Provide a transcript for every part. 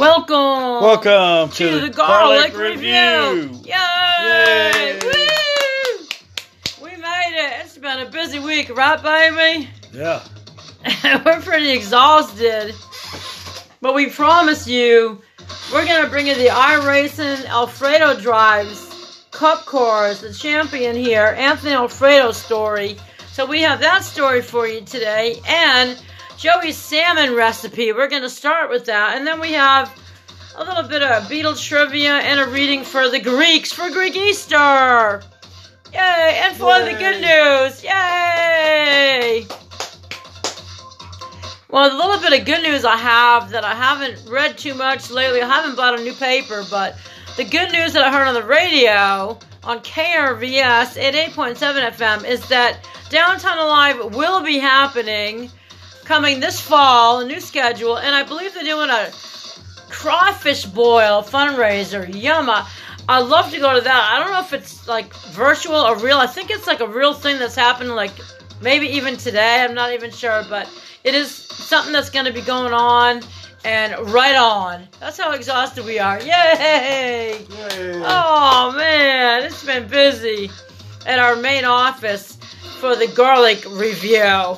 Welcome. Welcome to, to, the Garlic, Review. Yay! Yay. Woo! We made it. It's been a busy week, right, baby? Yeah. we're pretty exhausted. But we promise you, we're going to bring you the iRacing Alfredo Drives Cup Cars, the champion here, Anthony Alfredo story. So we have that story for you today and Joey's salmon recipe. We're going to start with that. And then we have a little bit of Beatles trivia and a reading for the Greeks for Greek Easter. Yay! And for the good news. Yay! Well, the little bit of good news I have that I haven't read too much lately, I haven't bought a new paper, but the good news that I heard on the radio on KRVS at 8.7 FM is that Downtown Alive will be happening coming this fall, a new schedule, and I believe they're doing a crawfish boil fundraiser. Yumma. I'd love to go to that. I don't know if it's like virtual or real. I think it's like a real thing that's happening, like maybe even today. I'm not even sure, but it is something that's going to be going on and right on. That's how exhausted we are. Yay! Yay. Oh man, it's been busy at our main office for the garlic review.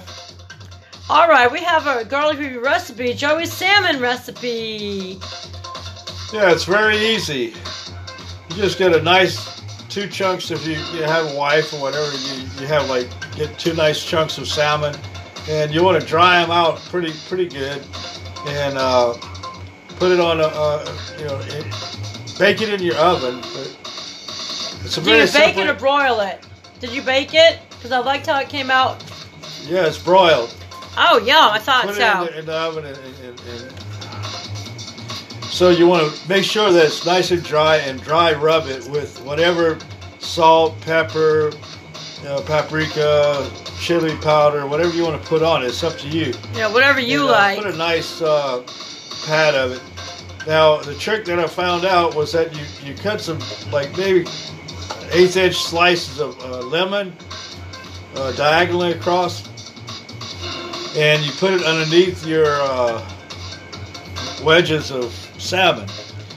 All right, we have a garlic review recipe, Joey's salmon recipe. Yeah, it's very easy. You just get a nice two chunks if you, you have a wife or whatever. You, you have like get two nice chunks of salmon, and you want to dry them out pretty pretty good, and uh, put it on a uh, you know it, bake it in your oven. It's a Do very you bake simple. it or broil it? Did you bake it? Because I liked how it came out. yeah, it's broiled. Oh, yeah, I thought put so. it in the, in the oven and, and, and so you want to make sure that it's nice and dry and dry rub it with whatever salt pepper you know, paprika chili powder whatever you want to put on it it's up to you yeah, whatever you And, uh, like. put a nice uh, pad of it now the trick that i found out was that you, you cut some like maybe eighth inch slices of uh, lemon uh, diagonally across and you put it underneath your uh, wedges of salmon.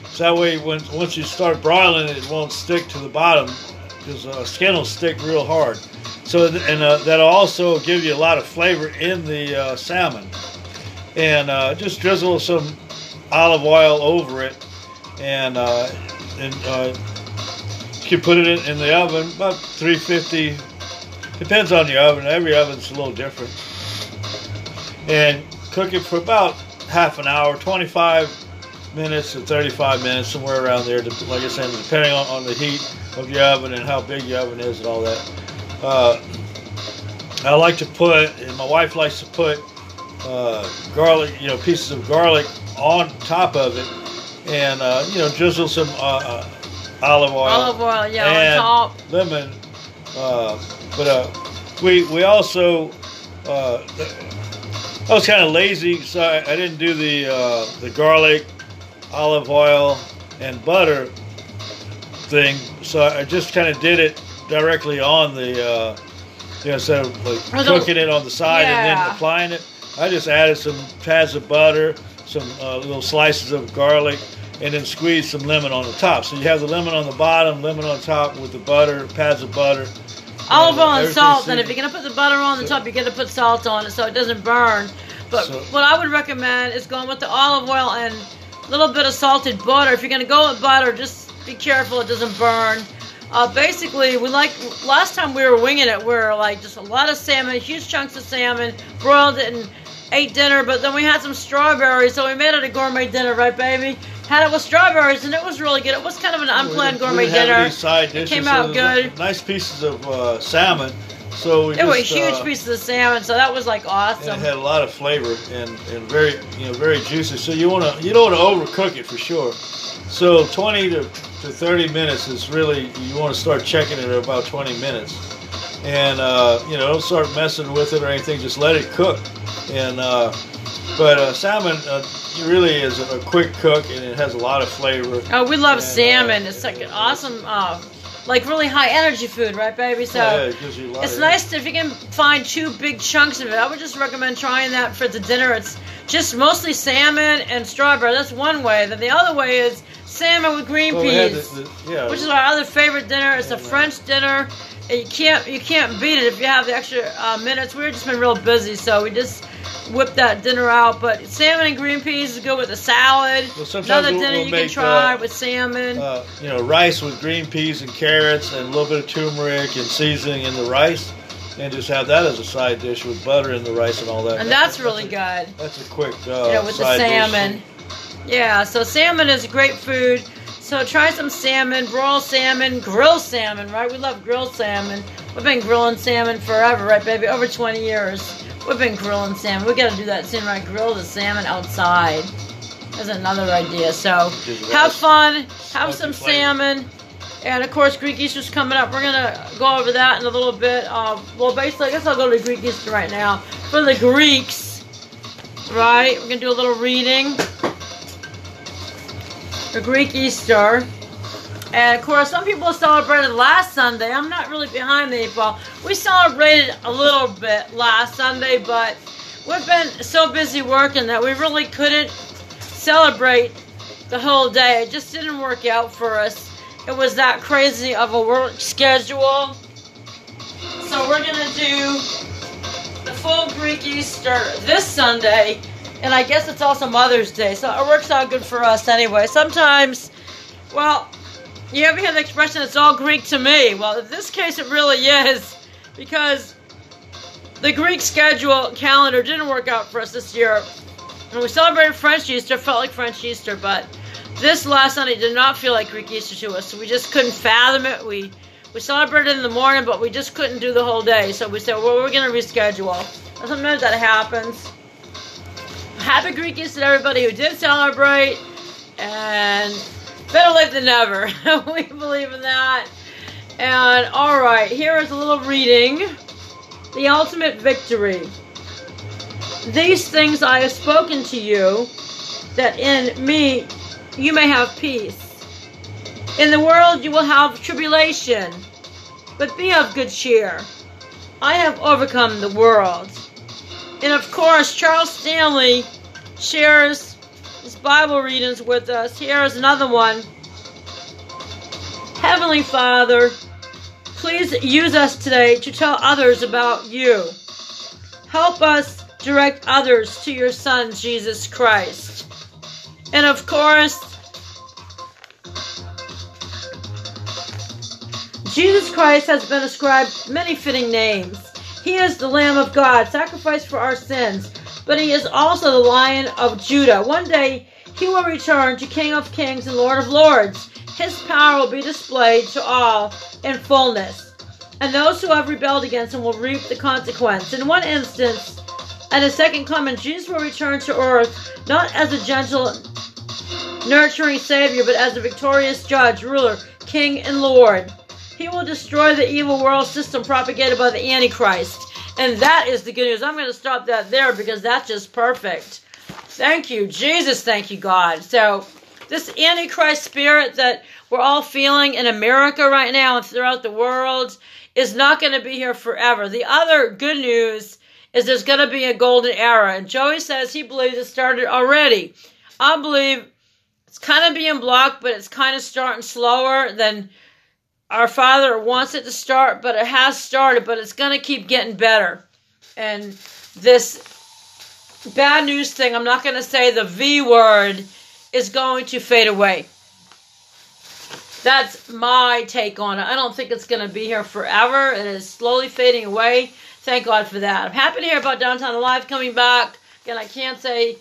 So that way, when, once you start broiling it, it won't stick to the bottom because uh, skin will stick real hard. So, and uh, that'll also give you a lot of flavor in the uh, salmon. And uh, just drizzle some olive oil over it, and uh, and uh, you can put it in, in the oven about 350. Depends on your oven. Every oven's a little different and cook it for about half an hour, 25 minutes to 35 minutes, somewhere around there. Like I said, depending on, on the heat of your oven and how big your oven is and all that. Uh, I like to put, and my wife likes to put uh, garlic, you know, pieces of garlic on top of it, and uh, you know, drizzle some uh, uh, olive oil Olive oil, yeah, and on top. lemon. Uh, but uh, we we also uh, I was kind of lazy, so I, I didn't do the uh, the garlic, olive oil, and butter thing. So I just kind of did it directly on the uh, you know instead of like Or cooking it on the side and then applying it. I just added some pads of butter, some uh, little slices of garlic, and then squeeze some lemon on the top. So you have the lemon on the bottom, lemon on top with the butter, pads of butter. Olive oil and salt. And if you're gonna put the butter on the top, you're going to put salt on it so it doesn't burn. But So- what I would recommend is going with the olive oil and a little bit of salted butter. If you're gonna go with butter, just be careful it doesn't burn. Uh, basically, we like last time we were winging it. We were like just a lot of salmon, huge chunks of salmon, broiled it and ate dinner. But then we had some strawberries, so we made it a gourmet dinner, right, baby? Had it with strawberries, and it was really good. It was kind of an unplanned We gourmet didn't dinner. It came out there's good. Nice pieces of uh, salmon. So we were just, huge uh, pieces of salmon, so that was like awesome. it had a lot of flavor and, and very you know very juicy. So you want to you don't want to overcook it for sure. So 20 to, to 30 minutes is really you want to start checking it at about 20 minutes, and uh, you know don't start messing with it or anything. Just let it cook. And uh, but uh, salmon uh, really is a, quick cook and it has a lot of flavor. Oh, we love And, uh, salmon. It's like an awesome, uh, like really high energy food, right, baby? So yeah, it gives you a lot it's nice if you can find two big chunks of it. I would just recommend trying that for the dinner. It's just mostly salmon and strawberry. That's one way. Then the other way is salmon with green Well, peas, the- the- yeah, which is our other favorite dinner. It's a French dinner. And you can't you can't beat it if you have the extra uh, minutes. We've just been real busy, so we just whipped that dinner out. But salmon and green peas is good with a salad. Well, Another we'll- dinner we'll you make, can try uh, with salmon. uh, you know, rice with green peas and carrots and a little bit of turmeric and seasoning in the rice, and just have that as a side dish with butter in the rice and all that. and that's really good. That's a quick uh, yeah, with the side dish. salmon. Yeah, so salmon is great food. So try some salmon, broil salmon, grill salmon, right? We love grilled salmon. We've been grilling salmon forever, right, baby? Over 20 years. We've been grilling salmon. We got to do that soon, right? Grill the salmon outside. That's another idea. So have fun, have some salmon. And of course, Greek Easter's coming up. We're gonna go over that in a little bit. Uh, well, basically, I guess I'll go to Greek Easter right now. For the Greeks, right? We're gonna do a little reading. The Greek Easter. And of course, some people celebrated last Sunday. I'm not really behind the eight ball. We celebrated a little bit last Sunday, but we've been so busy working that we really couldn't celebrate the whole day. It just didn't work out for us. It was that crazy of a work schedule. So we're gonna do the full Greek Easter this Sunday, and I guess it's also Mother's Day, so it works out good for us anyway. Sometimes, well, you ever hear the expression, it's all Greek to me? Well, in this case, it really is, because the Greek schedule calendar didn't work out for us this year. And we celebrated French Easter, felt like French Easter, but this last Sunday did not feel like Greek Easter to us. So we just couldn't fathom it. We we celebrated in the morning, but we just couldn't do the whole day. So we said, well, we're going to reschedule. And sometimes that happens. Happy Greek Easter to everybody who did celebrate, and better late than never. we believe in that. And all right, here is a little reading. The ultimate victory. These things I have spoken to you, that in me you may have peace. In the world you will have tribulation, but be of good cheer. I have overcome the world. And of course, Charles Stanley shares his Bible readings with us. Here is another one. Heavenly Father, please use us today to tell others about you. Help us direct others to your Son, Jesus Christ. And of course, Jesus Christ has been ascribed many fitting names. He is the Lamb of God, sacrificed for our sins, but he is also the Lion of Judah. One day he will return to King of Kings and Lord of Lords. His power will be displayed to all in fullness, and those who have rebelled against him will reap the consequence. In one instance, at his second coming, Jesus will return to earth not as a gentle, nurturing Savior, but as a victorious judge, ruler, king, and Lord. He will destroy the evil world system propagated by the Antichrist. And that is the good news. I'm going to stop that there because that's just perfect. Thank you, Jesus. Thank you, God. So, this Antichrist spirit that we're all feeling in America right now and throughout the world is not going to be here forever. The other good news is there's going to be a golden era. And Joey says he believes it started already. I believe it's kind of being blocked, but it's kind of starting slower than our Father wants it to start, but it has started, but it's going to keep getting better. And this bad news thing, I'm not going to say the V word, is going to fade away. That's my take on it. I don't think it's going to be here forever. It is slowly fading away. Thank God for that. I'm happy to hear about Downtown Alive coming back. Again, I can't say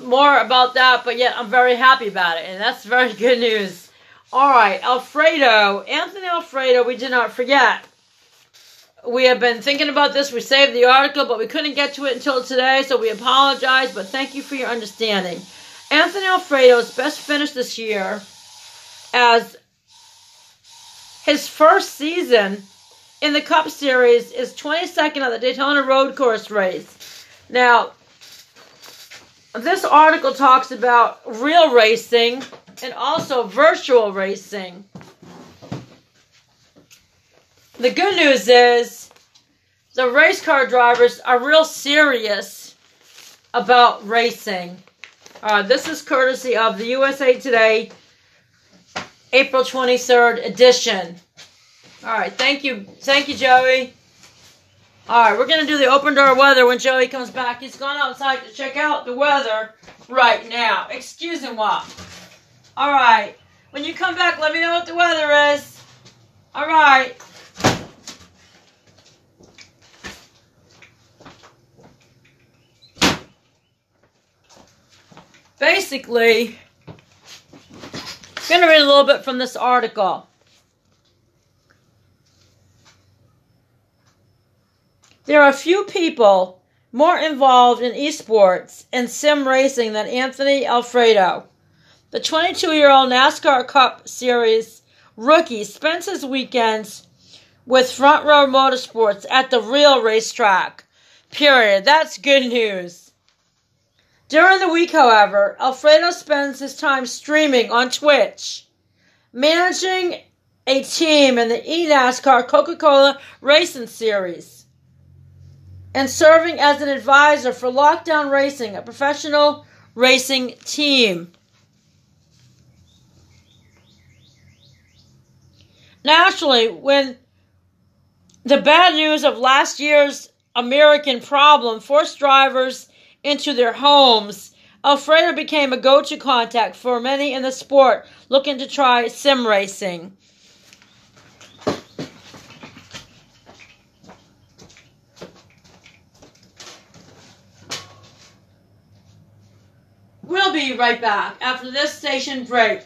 more about that, but yet I'm very happy about it, and that's very good news. All right, Alfredo, Anthony Alfredo, we did not forget. We have been thinking about this. We saved the article, but we couldn't get to it until today, so we apologize, but thank you for your understanding. Anthony Alfredo's best finish this year as his first season in the Cup Series is 22nd at the Daytona Road Course race. Now, this article talks about real racing and also virtual racing. The good news is the race car drivers are real serious about racing. Uh, this is courtesy of the USA Today, April 23rd edition. All right, thank you. Thank you, Joey. All right, we're going to do the open door weather when Joey comes back. He's gone outside to check out the weather right now. Excuse him, what? All right. When you come back, let me know what the weather is. All right. Basically, I'm going to read a little bit from this article. There are few people more involved in esports and sim racing than Anthony Alfredo. The 22 year old NASCAR Cup Series rookie spends his weekends with Front Row Motorsports at the real racetrack. Period. That's good news. During the week, however, Alfredo spends his time streaming on Twitch, managing a team in the eNASCAR Coca Cola Racing Series, and serving as an advisor for Lockdown Racing, a professional racing team. Naturally, when the bad news of last year's American problem forced drivers into their homes, Alfredo became a go to contact for many in the sport looking to try sim racing. We'll be right back after this station break.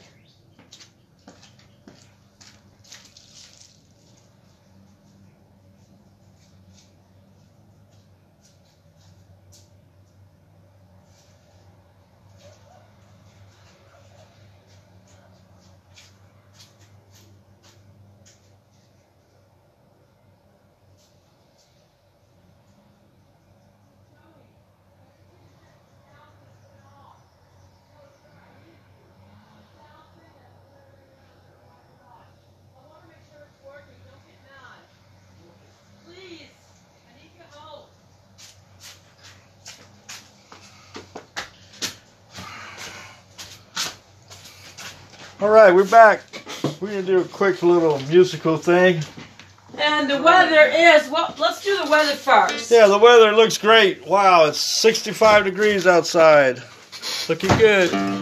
All right, we're back. We're gonna do a quick little musical thing. And the weather is well. Let's do the weather first. Yeah, the weather looks great. Wow, it's 65 degrees outside. Looking good.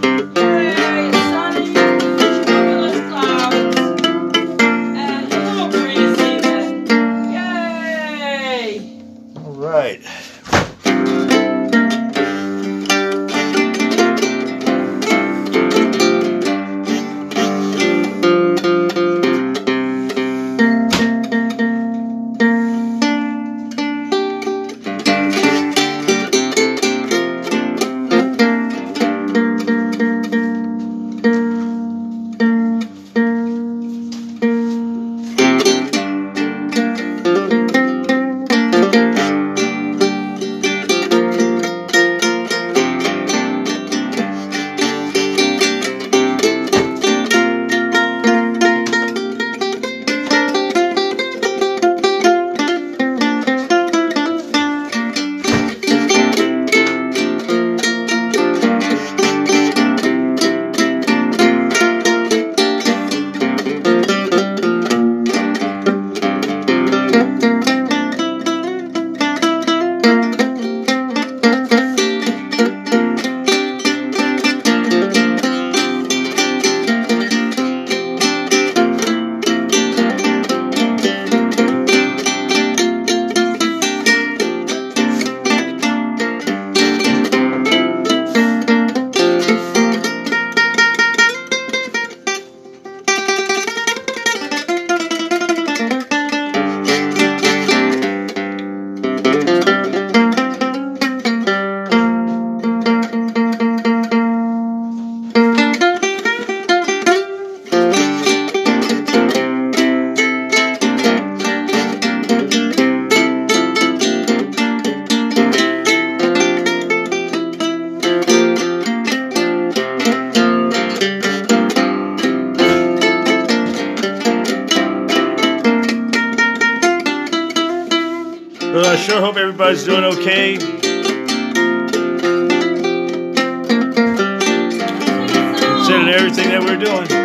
everything that we're doing.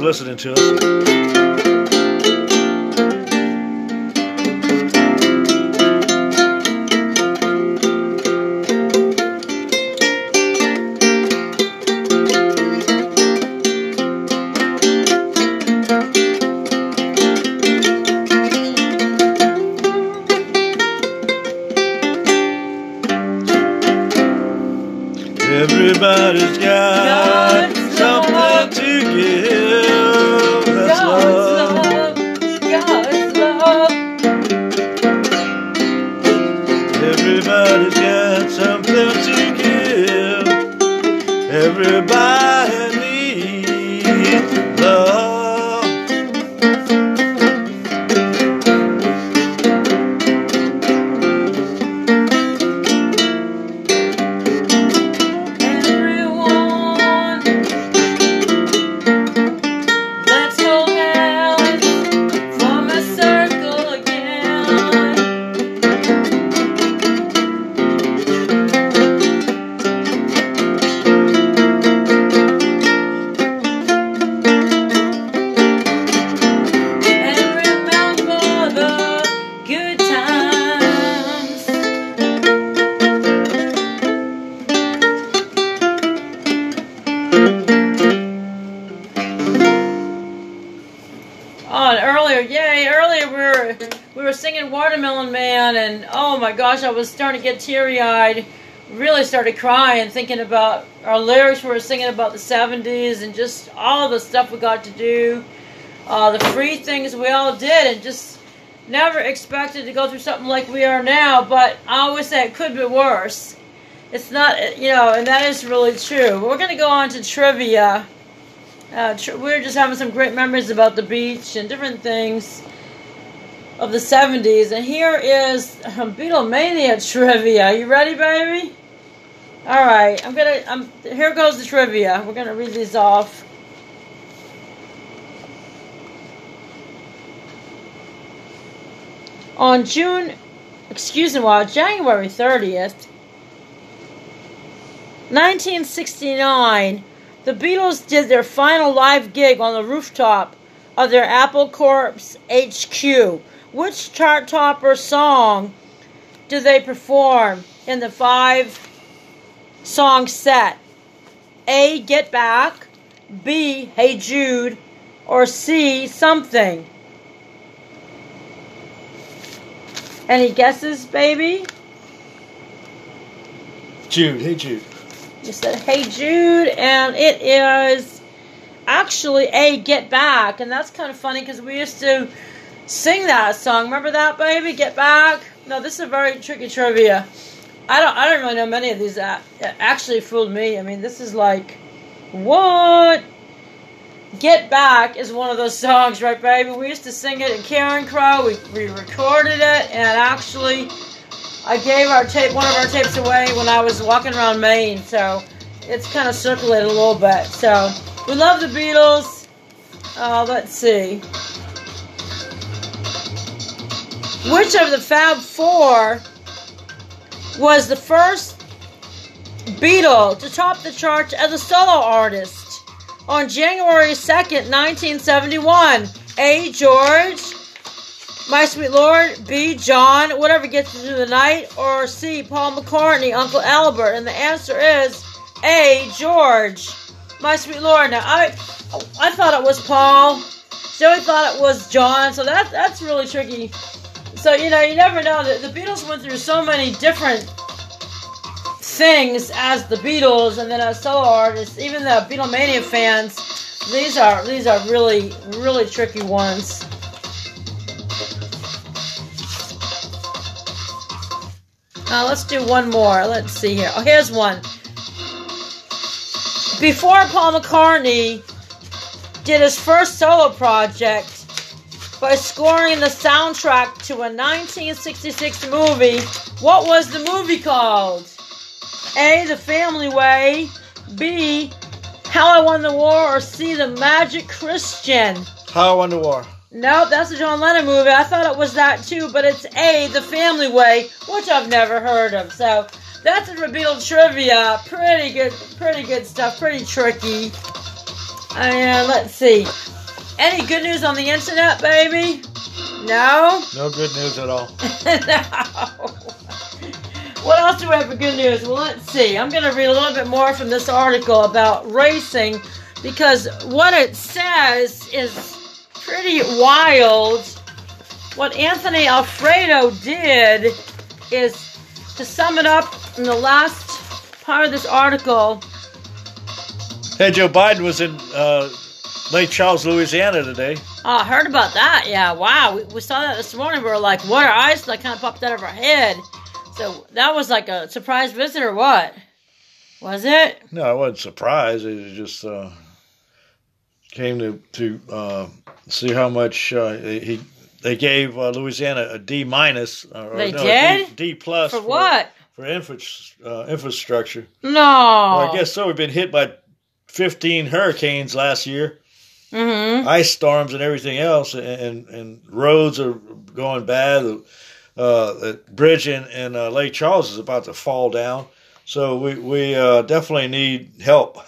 Listening to us. Gosh, I was starting to get teary eyed. Really started crying, thinking about our lyrics. We were singing about the '70s and just all the stuff we got to do, uh, the free things we all did, and just never expected to go through something like we are now. But I always say it could be worse. It's not, you know, and that is really true. We're going to go on to trivia. Uh, tr- We're just having some great memories about the beach and different things of the 70s. And here is Beatlemania trivia. You ready, baby? All right. I'm gonna. I'm. Here goes the trivia. We're gonna read these off. On June, excuse me, well, January 30th, 1969, the Beatles did their final live gig on the rooftop of their Apple Corps HQ. Which chart topper song do they perform in the five song set? A. Get Back, B. Hey Jude, or C. Something? Any guesses, baby? Jude, hey Jude. You said Hey Jude, and it is actually a Get Back, and that's kind of funny because we used to sing that song. Remember that, baby? Get Back. No, this is a very tricky trivia. I don't. I don't really know many of these that actually fooled me. I mean, this is like, what? Get Back is one of those songs, right, baby? We used to sing it in Carencro. We, we recorded it, and actually, I gave our tape, one of our tapes away when I was walking around Maine. So it's kind of circulated a little bit. So we love the Beatles. Uh, let's see. Which of the Fab Four was the first Beatle to top the charts as a solo artist? on January 2nd, 1971. A. George, My Sweet Lord, B. John, Whatever Gets You Through the Night, or C. Paul McCartney, Uncle Albert? And the answer is A. George, My Sweet Lord. Now, I, I thought it was Paul. Joey thought it was John, so that, that's really tricky. So, you know, you never know. The, the Beatles went through so many different things as the Beatles and then as solo artists, even the Beatlemania fans, these are these are really really tricky ones. Now let's do one more. Let's see here. Oh, here's one. Before Paul McCartney did his first solo project by scoring the soundtrack to a 1966 movie, what was the movie called? A. The Family Way. B. How I Won the War. Or C. The Magic Christian. How I Won the War. Nope, that's a John Lennon movie. I thought it was that too, but it's A. The Family Way, which I've never heard of. So that's a Beatles trivia. Pretty good, pretty good stuff. Pretty tricky. And uh, let's see. Any good news on the internet, baby? No. No good news at all. no. What else do we have for good news? Well, let's see. I'm going to read a little bit more from this article about racing because what it says is pretty wild. What Anthony Alfredo did is to sum it up in the last part of this article. Hey, Joe Biden was in uh, Lake Charles, Louisiana today. Oh, I heard about that. Yeah, wow. We, we saw that this morning. We were like, what our eyes like kind of popped out of our head. So that was like a surprise visit or what? Was it? No, I wasn't surprised. It just uh, came to to uh, see how much uh, he they gave uh, Louisiana a D minus. Uh, they no, did D, D plus for, for what? For infra- uh, infrastructure. No, well, I guess so. We've been hit by fifteen hurricanes last year. Mm-hmm. Ice storms and everything else, and, and, and roads are going bad uh, the bridge in, in uh, Lake Charles is about to fall down. So we, we uh, definitely need help.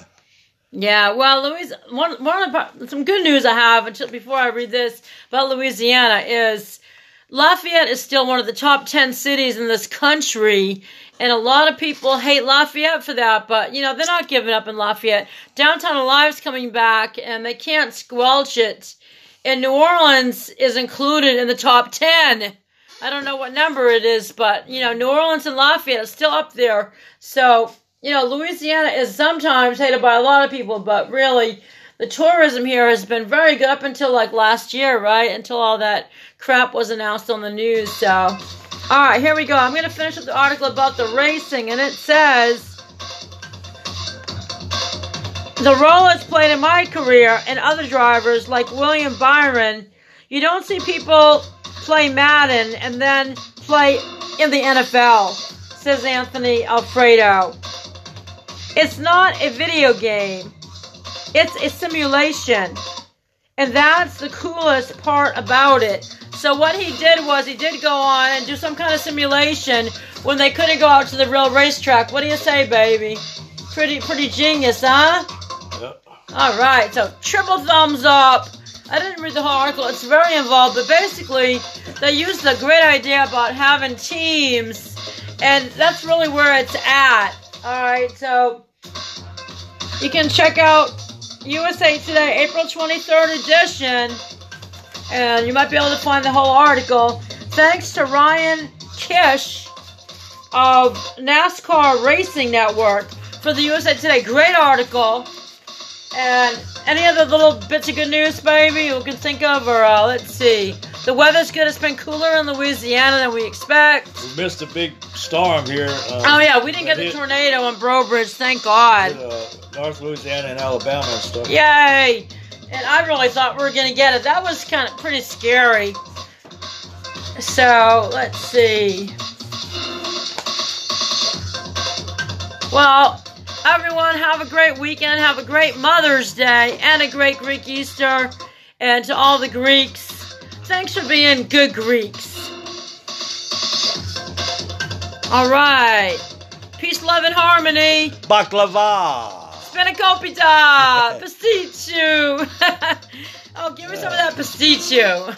Yeah, well, Louis, one, one of the, some good news I have until before I read this about Louisiana is Lafayette is still one of the top 10 cities in this country. And a lot of people hate Lafayette for that, but you know, they're not giving up in Lafayette. Downtown Alive's coming back and they can't squelch it. And New Orleans is included in the top 10. I don't know what number it is, but you know, New Orleans and Lafayette is still up there. So, you know, Louisiana is sometimes hated by a lot of people, but really the tourism here has been very good up until like last year, right? Until all that crap was announced on the news. So, all right, here we go. I'm going to finish up the article about the racing, and it says the role it's played in my career and other drivers like William Byron. You don't see people play Madden and then play in the NFL, says Anthony Alfredo. It's not a video game, it's a simulation. And that's the coolest part about it. So, what he did was he did go on and do some kind of simulation when they couldn't go out to the real racetrack. What do you say, baby? Pretty, pretty genius, huh? Yep. All right, so triple thumbs up. I didn't read the whole article. It's very involved, but basically, they used the great idea about having teams, and that's really where it's at. All right, so you can check out USA Today, April 23rd edition, and you might be able to find the whole article. Thanks to Ryan Kish of NASCAR Racing Network for the USA Today. Great article. And any other little bits of good news, baby, you can think of? Or uh, let's see. The weather's good. It's been cooler in Louisiana than we expect. We missed a big storm here. Uh, Oh, yeah, we didn't get the hit- tornado in Breaux Bridge, thank God. hit, uh, North Louisiana and Alabama and stuff. Yay! And I really thought we were gonna get it. That was kind of pretty scary. So let's see. Well, everyone, have a great weekend. Have a great Mother's Day and a great Greek Easter. And to all the Greeks, thanks for being good Greeks. All right. Peace, love, and harmony. Baklava. Spanakopita! Pasticcio! oh, give me some of that pasticcio.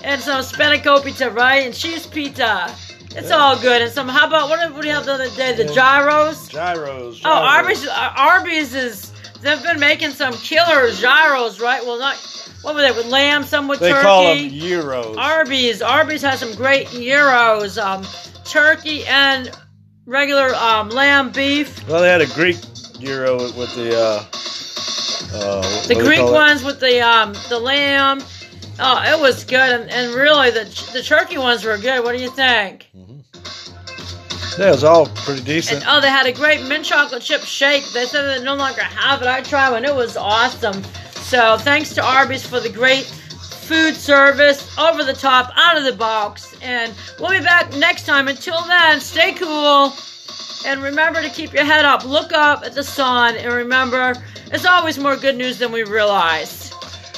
and some spanakopita, right? And cheese pita. It's all good. And some, how about, what did we have the other day? The gyros? Gyros. Oh. Arby's, Arby's is, they've been making some killer gyros, right? Well, not, what were they, with lamb, some with They turkey? call them gyros. Arby's. Arby's has some great gyros. Um, turkey and regular um, lamb beef. well, they had a Greek gyro with, the. Uh, uh, The Greek ones with the um the lamb. Oh, it was good, and, and really the the turkey ones were good. What do you think? Yeah, it was all pretty decent. And oh, they had a great mint chocolate chip shake. They said they no longer have it. I tried one; it was awesome. So thanks to Arby's for the great food service, over the top, out of the box. And we'll be back next time. Until then, stay cool. And remember to keep your head up, look up at the sun, and remember, it's always more good news than we realize.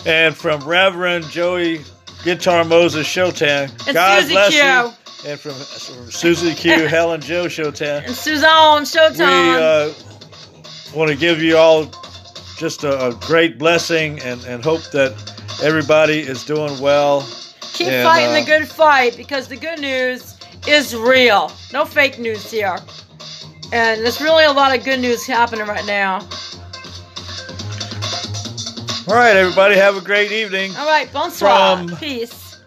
And from Reverend Joey Guitar Moses Showtime, And God Susie bless Q. you. And from, from Susie Q, Helen Joe Showtime, And Suzanne, we Showtime. uh, want to give you all just a, a great blessing and, and hope that everybody is doing well. Keep and, fighting uh, the good fight because the good news is real. No fake news here. And there's really a lot of good news happening right now. All right, everybody, have a great evening. All right, bonsoir. From- Peace.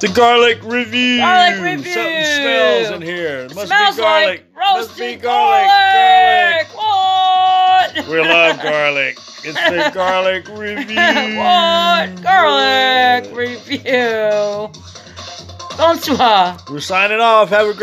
The garlic review. Garlic review. Something smells in here. It must Smells be garlic. like must be roasted garlic. garlic. What? We love garlic. It's the garlic review. what? Garlic review. Bonsoir. We're signing off. Have a great